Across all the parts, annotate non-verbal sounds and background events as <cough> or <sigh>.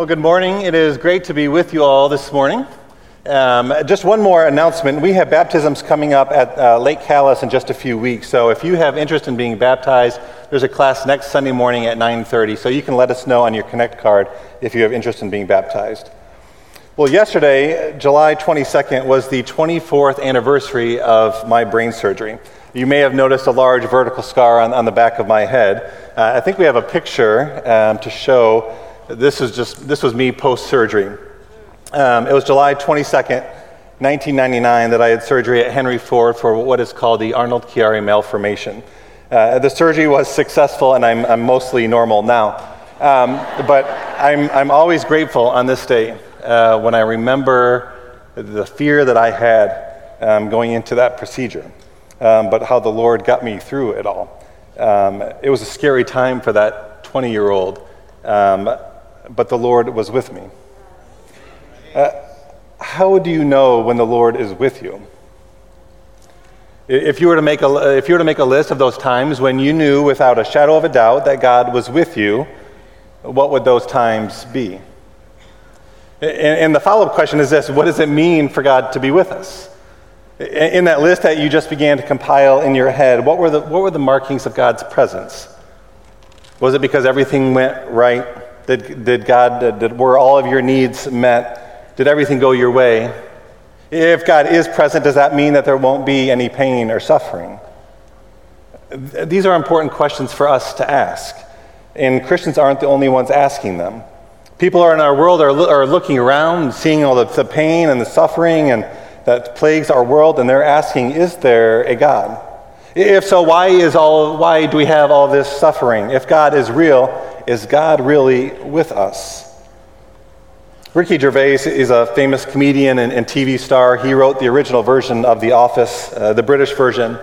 Well, good morning. It is great to be with you all this morning. Um, just one more announcement. We have baptisms coming up at uh, Lake Calais in just a few weeks. So if you have interest in being baptized, there's a class next Sunday morning at 9:30. So you can let us know on your Connect card if you have interest in being baptized. Well, yesterday, July 22nd, was the 24th anniversary of my brain surgery. You may have noticed a large vertical scar on, on the back of my head. Uh, I think we have a picture um, to show. This is just this was me post surgery. Um, it was July 22nd, 1999, that I had surgery at Henry Ford for what is called the Arnold Chiari malformation. Uh, the surgery was successful, and I'm, I'm mostly normal now. Um, but I'm, I'm always grateful on this day uh, when I remember the fear that I had um, going into that procedure, um, but how the Lord got me through it all. Um, it was a scary time for that 20 year old, um, but the Lord was with me. Uh, how do you know when the Lord is with you? If you, were to make a, if you were to make a list of those times when you knew without a shadow of a doubt that God was with you, what would those times be? And, and the follow up question is this what does it mean for God to be with us? In that list that you just began to compile in your head, what were the, what were the markings of God's presence? Was it because everything went right? Did, did God, did, were all of your needs met? Did everything go your way? If God is present, does that mean that there won't be any pain or suffering? These are important questions for us to ask. And Christians aren't the only ones asking them. People in our world are, are looking around, seeing all the, the pain and the suffering and that plagues our world, and they're asking, is there a God? If so, why, is all, why do we have all this suffering? If God is real, is God really with us? Ricky Gervais is a famous comedian and, and, TV star. He wrote the original version of The Office, uh, the British version.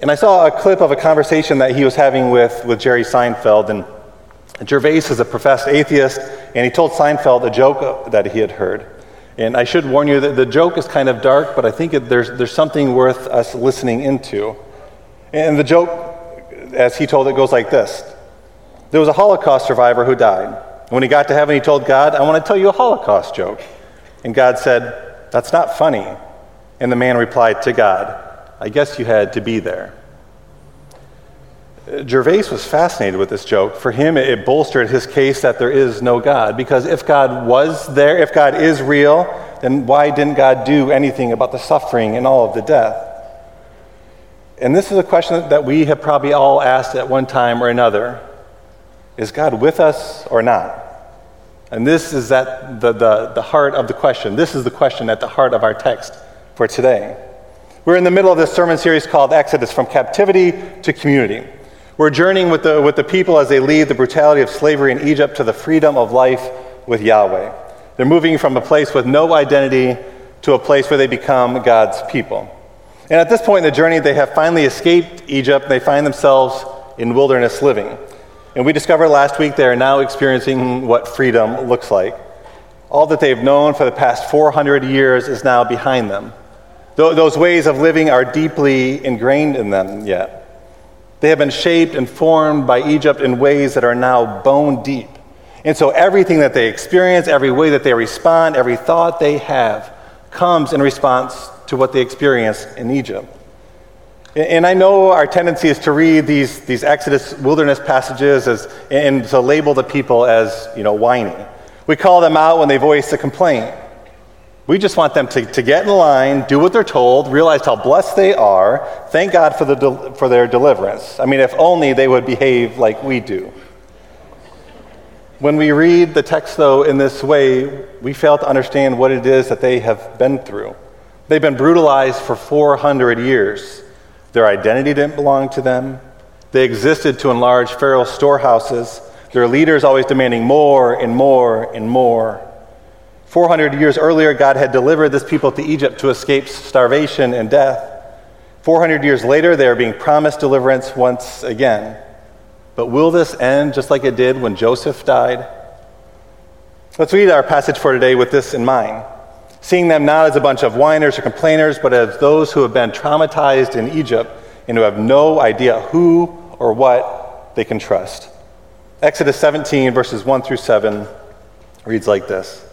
And I saw a clip of a conversation that he was having with, with Jerry Seinfeld. And Gervais is a professed atheist, and he told Seinfeld a joke that he had heard. And I should warn you that the joke is kind of dark, but I think it, there's, there's something worth us listening into. And the joke, as he told it, goes like this There was a Holocaust survivor who died. When he got to heaven, he told God, I want to tell you a Holocaust joke. And God said, That's not funny. And the man replied to God, I guess you had to be there. Uh, Gervais was fascinated with this joke. For him, it bolstered his case that there is no God. Because if God was there, if God is real, then why didn't God do anything about the suffering and all of the death? And this is a question that we have probably all asked at one time or another is God with us or not? And this is at the, the, the heart of the question. This is the question at the heart of our text for today. We're in the middle of this sermon series called Exodus From Captivity to Community. We're journeying with the, with the people as they leave the brutality of slavery in Egypt to the freedom of life with Yahweh. They're moving from a place with no identity to a place where they become God's people. And at this point in the journey, they have finally escaped Egypt. They find themselves in wilderness living. And we discovered last week they are now experiencing what freedom looks like. All that they've known for the past 400 years is now behind them. Those ways of living are deeply ingrained in them yet. They have been shaped and formed by Egypt in ways that are now bone deep. And so everything that they experience, every way that they respond, every thought they have comes in response to what they experienced in Egypt. And I know our tendency is to read these, these Exodus wilderness passages as, and to label the people as, you know, whiny. We call them out when they voice a complaint. We just want them to, to get in line, do what they're told, realize how blessed they are, thank God for, the, for their deliverance. I mean, if only they would behave like we do. When we read the text, though, in this way, we fail to understand what it is that they have been through. They've been brutalized for 400 years. Their identity didn't belong to them. They existed to enlarge Pharaoh's storehouses, their leaders always demanding more and more and more. 400 years earlier, God had delivered this people to Egypt to escape starvation and death. 400 years later, they are being promised deliverance once again. But will this end just like it did when Joseph died? Let's read our passage for today with this in mind seeing them not as a bunch of whiners or complainers, but as those who have been traumatized in Egypt and who have no idea who or what they can trust. Exodus 17, verses 1 through 7. reads like this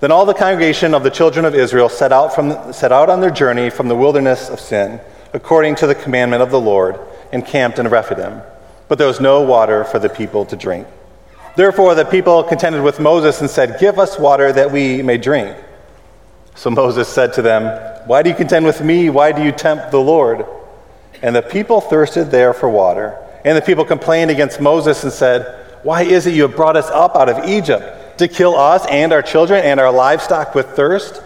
Then all the congregation of the children of Israel set out, from, set out on their journey from the wilderness of sin, according to the commandment of the Lord, and camped in Rephidim. But there was no water for the people to drink. Therefore, the people contended with Moses and said, Give us water that we may drink. So Moses said to them, Why do you contend with me? Why do you tempt the Lord? And the people thirsted there for water. And the people complained against Moses and said, Why is it you have brought us up out of Egypt to kill us and our children and our livestock with thirst?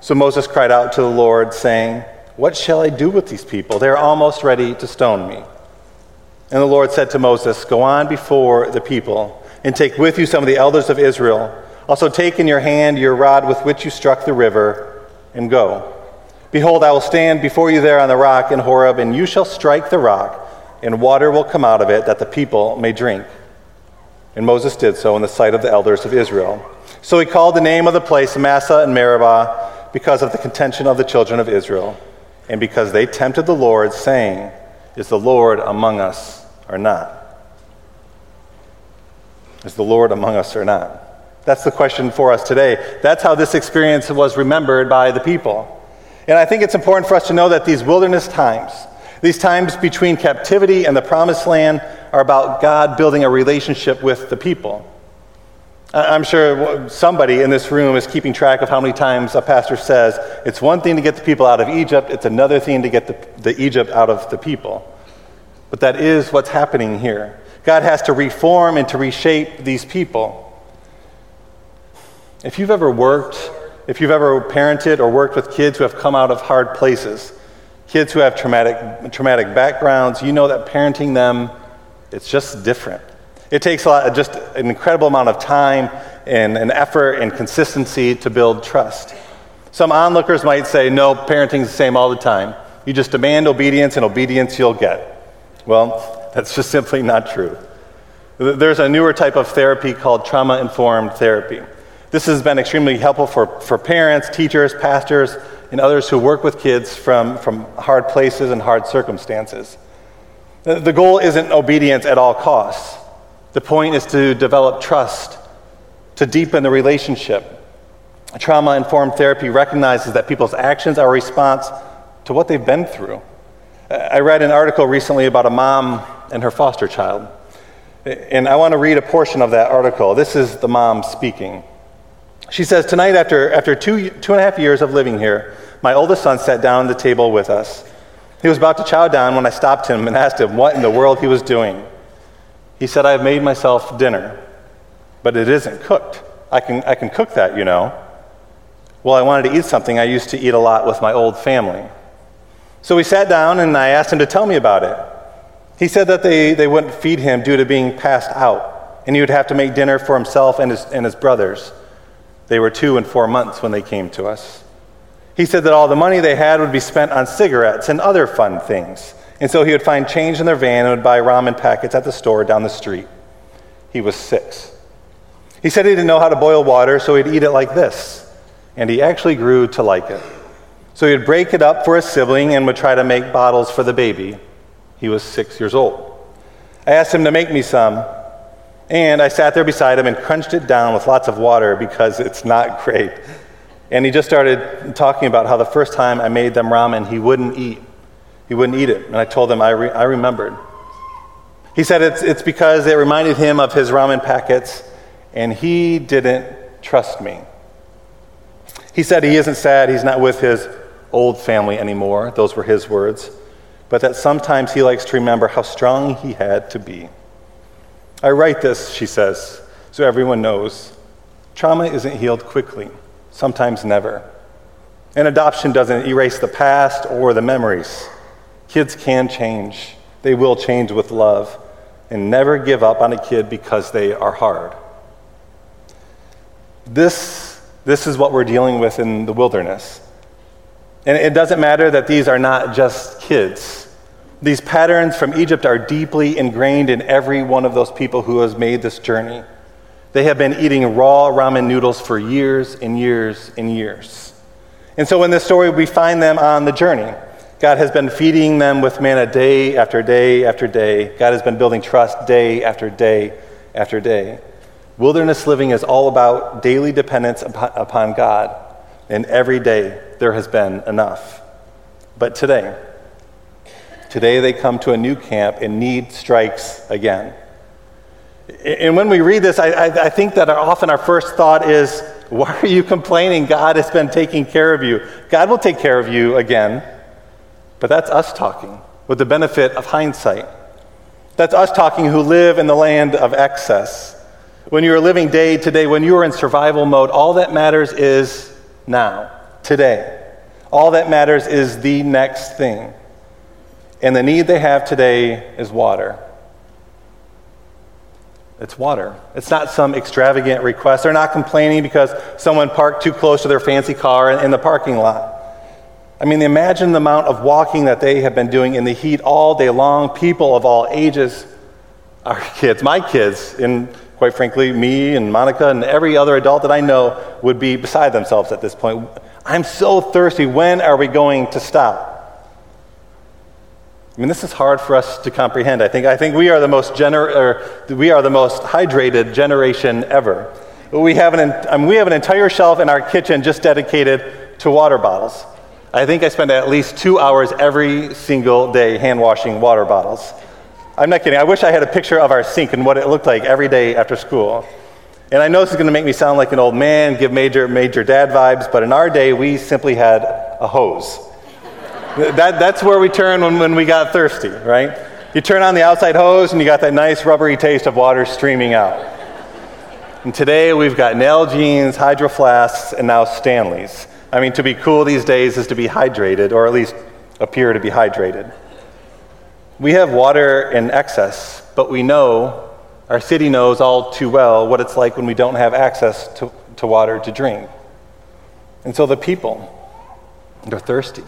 So Moses cried out to the Lord, saying, What shall I do with these people? They are almost ready to stone me. And the Lord said to Moses, Go on before the people, and take with you some of the elders of Israel. Also take in your hand your rod with which you struck the river, and go. Behold, I will stand before you there on the rock in Horeb, and you shall strike the rock, and water will come out of it, that the people may drink. And Moses did so in the sight of the elders of Israel. So he called the name of the place Massah and Meribah because of the contention of the children of Israel, and because they tempted the Lord, saying, Is the Lord among us or not? Is the Lord among us or not? That's the question for us today. That's how this experience was remembered by the people. And I think it's important for us to know that these wilderness times, these times between captivity and the promised land, are about God building a relationship with the people. I'm sure somebody in this room is keeping track of how many times a pastor says, it's one thing to get the people out of Egypt, it's another thing to get the, the Egypt out of the people. But that is what's happening here. God has to reform and to reshape these people. If you've ever worked if you've ever parented or worked with kids who have come out of hard places, kids who have traumatic, traumatic backgrounds, you know that parenting them, it's just different. It takes a lot, just an incredible amount of time and, and effort and consistency to build trust. Some onlookers might say, no, parenting's the same all the time. You just demand obedience, and obedience you'll get. Well, that's just simply not true. There's a newer type of therapy called trauma informed therapy. This has been extremely helpful for, for parents, teachers, pastors, and others who work with kids from, from hard places and hard circumstances. The, goal isn't obedience at all costs. The point is to develop trust, to deepen the relationship. Trauma informed therapy recognizes that people's actions are a response to what they've been through. I read an article recently about a mom and her foster child. And I want to read a portion of that article. This is the mom speaking. She says, Tonight, after, after two, two and a half years of living here, my oldest son sat down at the table with us. He was about to chow down when I stopped him and asked him what in the world he was doing. He said, I've made myself dinner, but it isn't cooked. I can, I can cook that, you know. Well, I wanted to eat something I used to eat a lot with my old family. So we sat down and I asked him to tell me about it. He said that they, they wouldn't feed him due to being passed out, and he would have to make dinner for himself and his, and his brothers. They were two and four months when they came to us. He said that all the money they had would be spent on cigarettes and other fun things. And so he would find change in their van and would buy ramen packets at the store down the street. He was six. He said he didn't know how to boil water, so he'd eat it like this. And he actually grew to like it. So he'd break it up for a sibling and would try to make bottles for the baby. He was six years old. I asked him to make me some, and I sat there beside him and crunched it down with lots of water because it's not great. And he just started talking about how the first time I made them ramen, he wouldn't eat. He wouldn't eat it. And I told him I, re- I remembered. He said it's, it's because it reminded him of his ramen packets, and he didn't trust me. He said he isn't sad, he's not with his old family anymore. Those were his words. But that sometimes he likes to remember how strong he had to be. I write this, she says, so everyone knows. Trauma isn't healed quickly, sometimes never. And adoption doesn't erase the past or the memories. Kids can change, they will change with love. And never give up on a kid because they are hard. This, this is what we're dealing with in the wilderness. And it doesn't matter that these are not just kids. These patterns from Egypt are deeply ingrained in every one of those people who has made this journey. They have been eating raw ramen noodles for years and years and years. And so in this story, we find them on the journey. God has been feeding them with manna day after day after day. God has been building trust day after day after day. Wilderness living is all about daily dependence upon God, and every day there has been enough. But today, today they come to a new camp and need strikes again. And when we read this, I, I, I think that our, often our first thought is, <laughs> why are you complaining? God has been taking care of you. God will take care of you again. But that's us talking with the benefit of hindsight. That's us talking who live in the land of excess. When you are living day to day, when you are in survival mode, all that matters is now, today. All that matters is the next thing. And the need they have today is water. It's water. It's not some extravagant request. They're not complaining because someone parked too close to their fancy car in the parking lot. I mean, imagine the amount of walking that they have been doing in the heat all day long, people of all ages, our <laughs> kids, my kids, and quite frankly, me and Monica and every other adult that I know would be beside themselves at this point. I'm so thirsty. When are we going to stop? I mean, this is hard for us to comprehend. I think, I think we, are the most gener- we are the most hydrated generation ever. We have, an, I mean, we have an entire shelf in our kitchen just dedicated to water bottles. I think I spend at least two hours every single day hand washing water bottles. I'm not kidding. I wish I had a picture of our sink and what it looked like every day after school. And I know this is going to make me sound like an old man, give major, major dad vibes, but in our day, we simply had a hose. That, that's where we turn when, when we got thirsty, right? You turn on the outside hose and you got that nice rubbery taste of water streaming out. And today we've got Nalgene's, Hydro Flasks, and now Stanley's. I mean, to be cool these days is to be hydrated, or at least appear to be hydrated. We have water in excess, but we know, our city knows all too well what it's like when we don't have access to, to water to drink. And so the people, they're thirsty.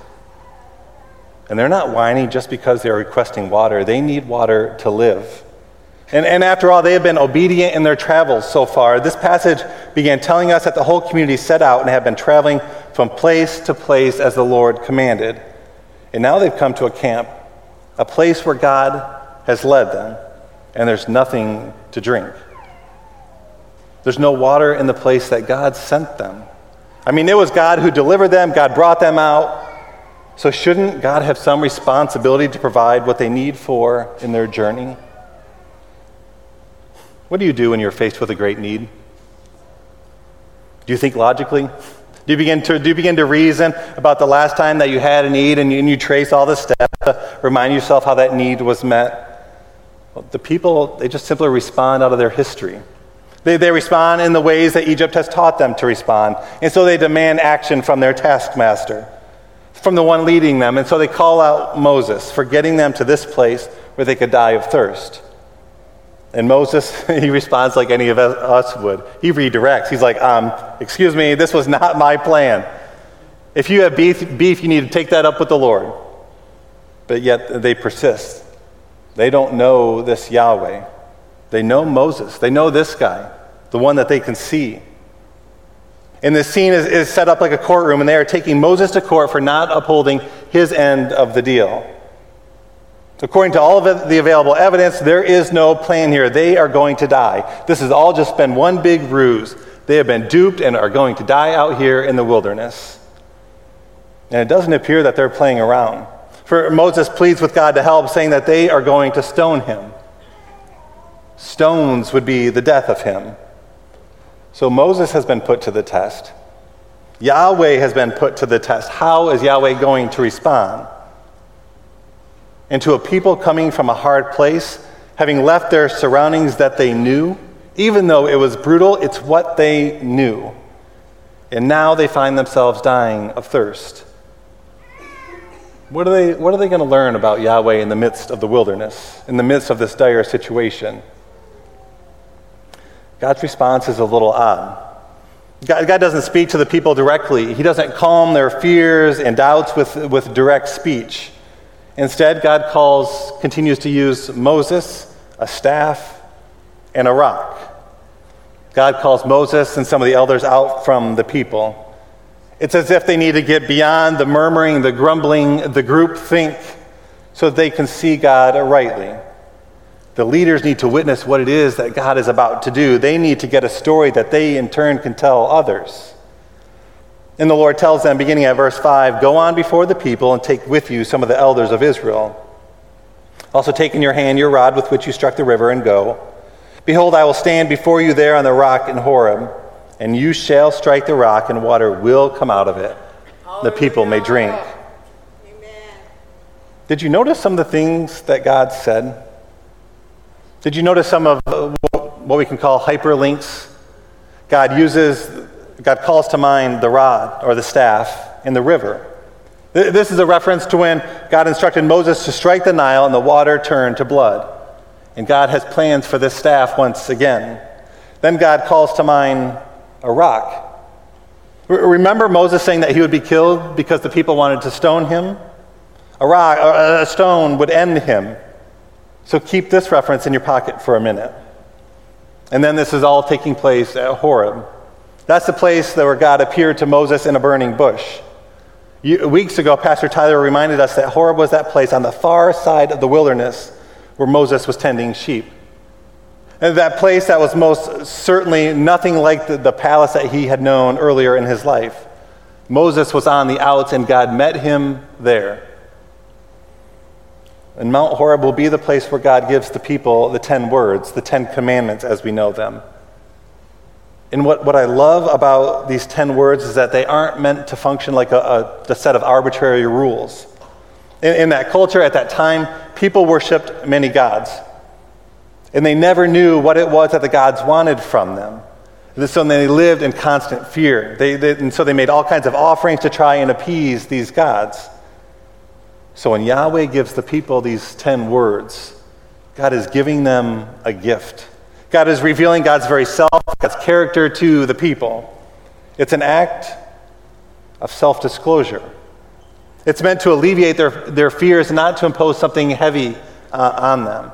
And they're not whining just because they're requesting water. They need water to live. And, and after all, they have been obedient in their travels so far. This passage began telling us that the whole community set out and have been traveling from place to place as the Lord commanded. And now they've come to a camp, a place where God has led them, and there's nothing to drink. There's no water in the place that God sent them. I mean, it was God who delivered them, God brought them out. So, shouldn't God have some responsibility to provide what they need for in their journey? What do you do when you're faced with a great need? Do you think logically? Do you begin to, do you begin to reason about the last time that you had a need and you, and you trace all the steps to remind yourself how that need was met? Well, the people, they just simply respond out of their history. They, they respond in the ways that Egypt has taught them to respond. And so they demand action from their taskmaster, from the one leading them. And so they call out Moses for getting them to this place where they could die of thirst. And Moses, <laughs> he responds like any of us would. He redirects. He's like, um, Excuse me, this was not my plan. If you have beef, beef, you need to take that up with the Lord. But yet they persist. They don't know this Yahweh. They know Moses. They know this guy, the one that they can see. And this scene is, is set up like a courtroom, and they are taking Moses to court for not upholding his end of the deal. According to all of the available evidence, there is no plan here. They are going to die. This has all just been one big ruse. They have been duped and are going to die out here in the wilderness. And it doesn't appear that they're playing around. For Moses pleads with God to help, saying that they are going to stone him. Stones would be the death of him. So Moses has been put to the test. Yahweh has been put to the test. How is Yahweh going to respond? and to a people coming from a hard place, having left their surroundings that they knew. Even though it was brutal, it's what they knew. And now they find themselves dying of thirst. What are they, what are they going to learn about Yahweh in the midst of the wilderness, in the midst of this dire situation? God's response is a little odd. God, God doesn't speak to the people directly, He doesn't calm their fears and doubts with, with direct speech. Instead, God calls, continues to use Moses, a staff, and a rock. God calls Moses and some of the elders out from the people. It's as if they need to get beyond the murmuring, the grumbling, the group think, so that they can see God rightly. The leaders need to witness what it is that God is about to do. They need to get a story that they in turn can tell others. And the Lord tells them, beginning at verse 5, Go on before the people and take with you some of the elders of Israel. Also, take in your hand your rod with which you struck the river and go. Behold, I will stand before you there on the rock in Horeb, and you shall strike the rock, and water will come out of it. The people may drink. Amen. Did you notice some of the things that God said? Did you notice some of uh, what we can call hyperlinks? God uses God calls to mind the rod or the staff in the river. This is a reference to when God instructed Moses to strike the Nile and the water turned to blood. And God has plans for this staff once again. Then God calls to mind a rock. Remember Moses saying that he would be killed because the people wanted to stone him? A rock, a stone would end him. So keep this reference in your pocket for a minute. And then this is all taking place at Horeb. That's the place where God appeared to Moses in a burning bush. Weeks ago, Pastor Tyler reminded us that Horeb was that place on the far side of the wilderness where Moses was tending sheep. And that place that was most certainly nothing like the, the palace that he had known earlier in his life. Moses was on the outs, and God met him there. And Mount Horeb will be the place where God gives the people the ten words, the ten commandments as we know them. And what, what I love about these 10 words is that they aren't meant to function like a, a, a set of arbitrary rules. In, in that culture, at that time, people worshiped many gods. And they never knew what it was that the gods wanted from them. So they lived in constant fear. They, they, and so they made all kinds of offerings to try and appease these gods. So when Yahweh gives the people these 10 words, God is giving them a gift. God is revealing God's very self, God's character to the people. It's an act of self disclosure. It's meant to alleviate their, their fears, not to impose something heavy uh, on them.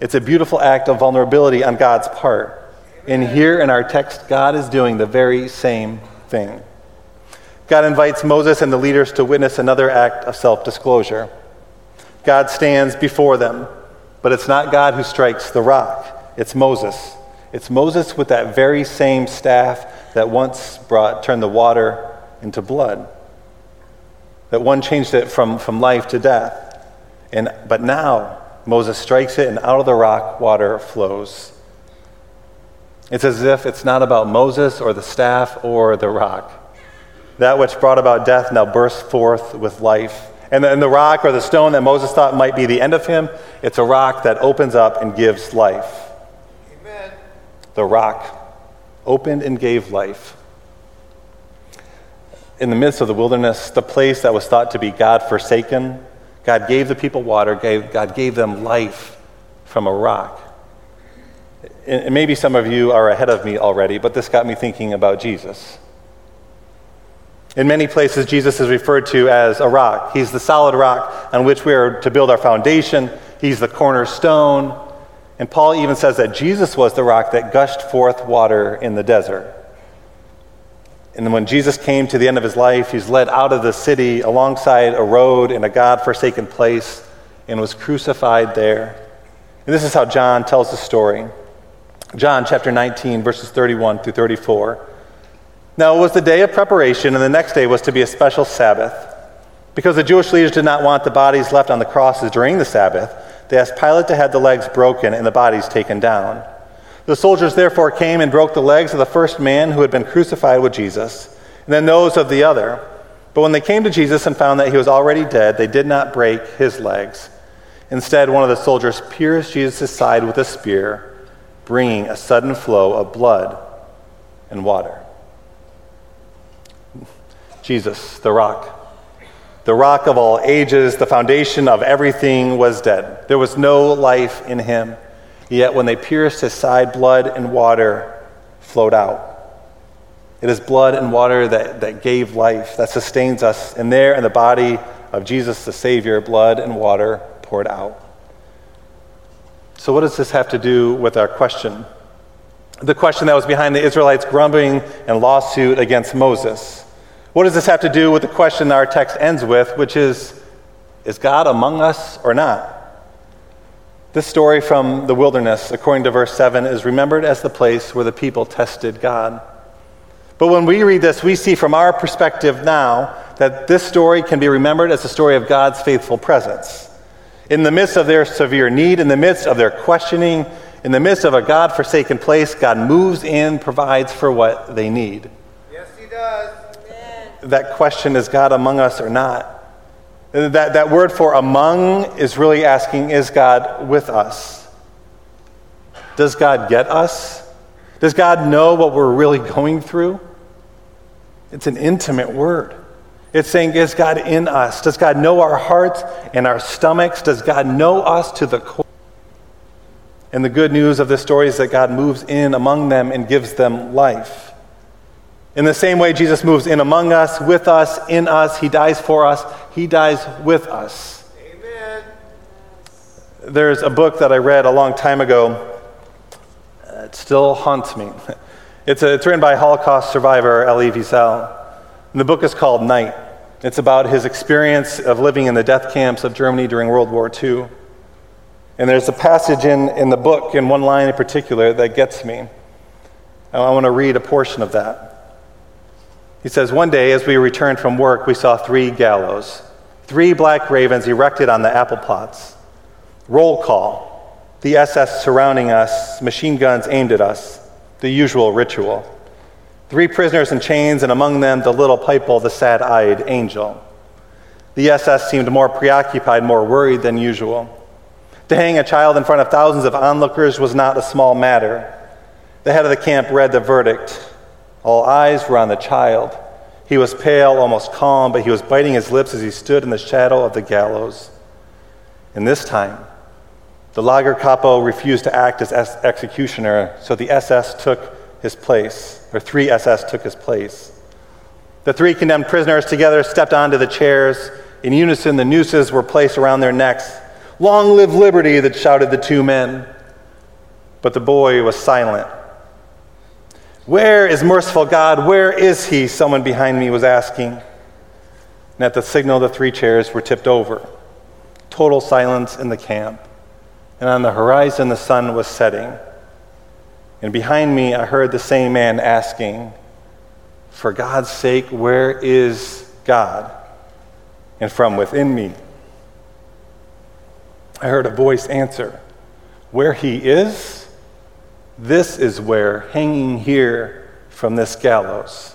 It's a beautiful act of vulnerability on God's part. And here in our text, God is doing the very same thing. God invites Moses and the leaders to witness another act of self disclosure. God stands before them, but it's not God who strikes the rock. It's Moses. It's Moses with that very same staff that once brought, turned the water into blood. That one changed it from, from life to death. And, but now, Moses strikes it, and out of the rock, water flows. It's as if it's not about Moses or the staff or the rock. That which brought about death now bursts forth with life. And the, and the rock or the stone that Moses thought might be the end of him, it's a rock that opens up and gives life Amen. the rock opened and gave life. In the midst of the wilderness, the place that was thought to be God forsaken, God gave the people water, gave, God gave them life from a rock. And maybe some of you are ahead of me already, but this got me thinking about Jesus. In many places, Jesus is referred to as a rock. He's the solid rock on which we are to build our foundation. He's the cornerstone. And Paul even says that Jesus was the rock that gushed forth water in the desert. And when Jesus came to the end of his life, he's led out of the city alongside a road in a God forsaken place and was crucified there. And this is how John tells the story. John chapter 19, verses 31 through 34. Now it was the day of preparation, and the next day was to be a special Sabbath. Because the Jewish leaders did not want the bodies left on the crosses during the Sabbath, they asked Pilate to have the legs broken and the bodies taken down. The soldiers therefore came and broke the legs of the first man who had been crucified with Jesus, and then those of the other. But when they came to Jesus and found that he was already dead, they did not break his legs. Instead, one of the soldiers pierced Jesus' side with a spear, bringing a sudden flow of blood and water. Jesus, the rock, the rock of all ages, the foundation of everything was dead. There was no life in him. Yet when they pierced his side, blood and water flowed out. It is blood and water that, that gave life, that sustains us. And there in the body of Jesus the Savior, blood and water poured out. So, what does this have to do with our question? The question that was behind the Israelites' grumbling and lawsuit against Moses. What does this have to do with the question our text ends with, which is Is God among us or not? This story from the wilderness, according to verse 7, is remembered as the place where the people tested God. But when we read this, we see from our perspective now that this story can be remembered as the story of God's faithful presence. In the midst of their severe need, in the midst of their questioning, in the midst of a God forsaken place, God moves in, provides for what they need. That question is God among us or not? That, that word for among is really asking, is God with us? Does God get us? Does God know what we're really going through? It's an intimate word. It's saying, is God in us? Does God know our hearts and our stomachs? Does God know us to the core? And the good news of this story is that God moves in among them and gives them life. In the same way, Jesus moves in among us, with us, in us. He dies for us, He dies with us. Amen. There's a book that I read a long time ago. Uh, it still haunts me. <laughs> It's, a, it's written by Holocaust survivor Elie Wiesel. And the book is called Night. It's about his experience of living in the death camps of Germany during World War II. And there's a passage in, in the book, in one line in particular, that gets me. I want to read a portion of that. He says, One day, as we returned from work, we saw three gallows, three black ravens erected on the Appelplatz. Roll call, the SS surrounding us, machine guns aimed at us the usual ritual. Three prisoners in chains, and among them the little Pipel, the sad eyed angel. The SS seemed more preoccupied, more worried than usual. To hang a child in front of thousands of onlookers was not a small matter. The head of the camp read the verdict. All eyes were on the child. He was pale, almost calm, but he was biting his lips as he stood in the shadow of the gallows. And this time, the Lagerkapo refused to act as executioner, so the SS took his place, or three SS took his place. The three condemned prisoners together stepped onto the chairs. In unison, the nooses were placed around their necks. Long live liberty, that shouted the two men. But the boy was silent. Where is merciful God? Where is he? Someone behind me was asking. And at the signal, the three chairs were tipped over. Total silence in the camp and on the horizon the sun was setting. And behind me, I heard the same man asking, For God's sake, where is God? And from within me, I heard a voice answer, Where he is, this is where, hanging here from this gallows.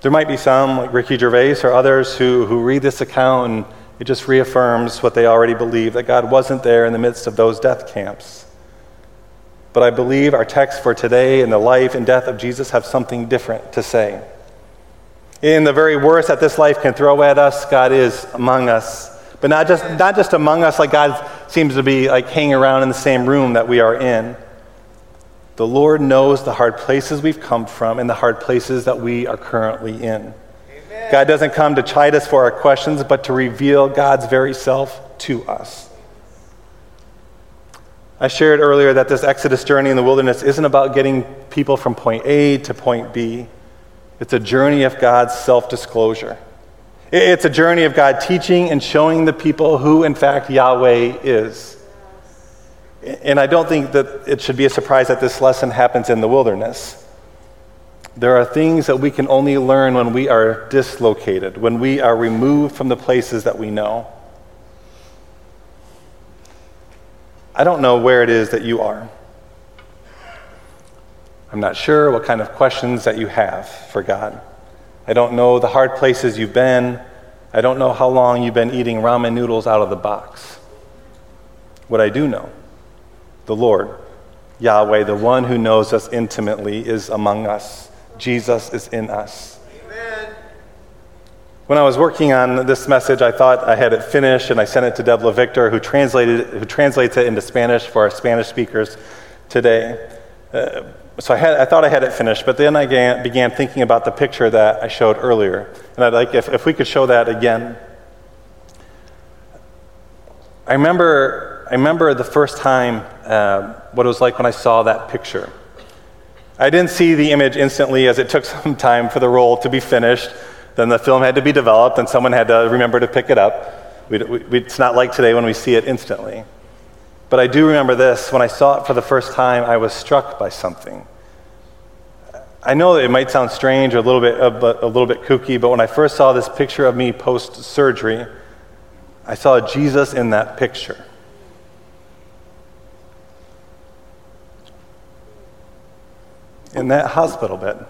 There might be some, like Ricky Gervais or others, who, who read this account and it just reaffirms what they already believe that God wasn't there in the midst of those death camps. But I believe our text for today and the life and death of Jesus have something different to say. In the very worst that this life can throw at us, God is among us. But not just, not just among us, like God seems to be like hanging around in the same room that we are in. The Lord knows the hard places we've come from and the hard places that we are currently in. God doesn't come to chide us for our questions, but to reveal God's very self to us. I shared earlier that this Exodus journey in the wilderness isn't about getting people from point A to point B. It's a journey of God's self disclosure. It's a journey of God teaching and showing the people who, in fact, Yahweh is. And I don't think that it should be a surprise that this lesson happens in the wilderness. There are things that we can only learn when we are dislocated, when we are removed from the places that we know. I don't know where it is that you are. I'm not sure what kind of questions that you have for God. I don't know the hard places you've been. I don't know how long you've been eating ramen noodles out of the box. What I do know, the Lord, Yahweh, the one who knows us intimately, is among us. Jesus is in us. Amen. When I was working on this message, I thought I had it finished, and I sent it to Debla Victor, who, translated, who translates it into Spanish for our Spanish speakers today. Uh, so I, had, I thought I had it finished, but then I began, began thinking about the picture that I showed earlier. And I'd like if, if we could show that again. I remember, I remember the first time uh, what it was like when I saw that picture. I didn't see the image instantly as it took <laughs> some time for the roll to be finished. Then the film had to be developed and someone had to remember to pick it up. We, we, it's not like today when we see it instantly. But I do remember this. When I saw it for the first time, I was struck by something. I know that it might sound strange or a little bit, uh, a, a little bit kooky, but when I first saw this picture of me post surgery, I saw Jesus in that picture. In that hospital bed,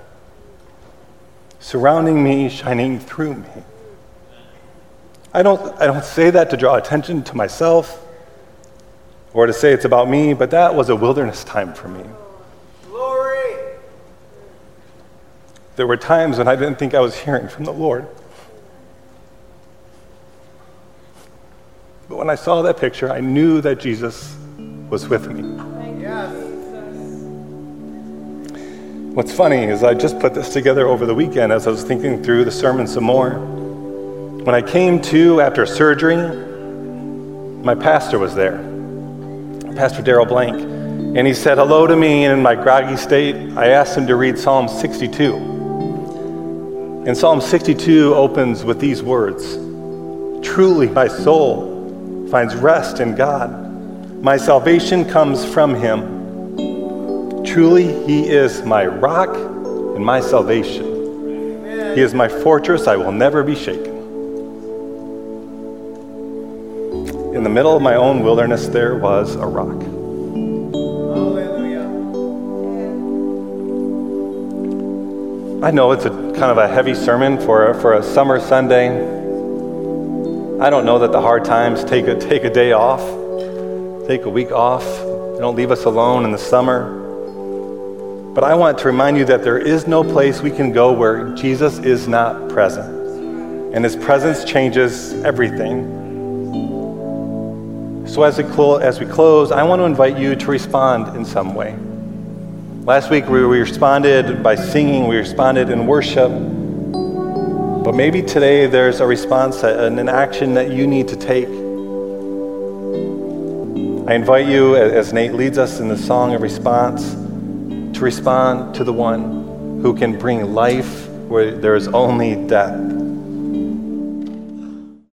surrounding me, shining through me. I don't, I don't say that to draw attention to myself or to say it's about me, but that was a wilderness time for me. Glory! There were times when I didn't think I was hearing from the Lord. But when I saw that picture, I knew that Jesus was with me. Yes. What's funny is I just put this together over the weekend as I was thinking through the sermon some more. When I came to after surgery, my pastor was there. Pastor Daryl Blank. And he said hello to me, and in my groggy state, I asked him to read Psalm 62. And Psalm 62 opens with these words Truly, my soul finds rest in God. My salvation comes from him. Truly, he is my rock and my salvation. He is my fortress, I will never be shaken. The middle of my own wilderness, there was a rock. I know it's a kind of a heavy sermon for a, for a summer Sunday. I don't know that the hard times take a, take a day off, take a week off. They don't leave us alone in the summer. But I want to remind you that there is no place we can go where Jesus is not present. And his presence changes everything. So, as we, clo- as we close, I want to invite you to respond in some way. Last week, we responded by singing, we responded in worship. But maybe today there's a response and an action that you need to take. I invite you, as Nate leads us in the song of response, to respond to the one who can bring life where there is only death.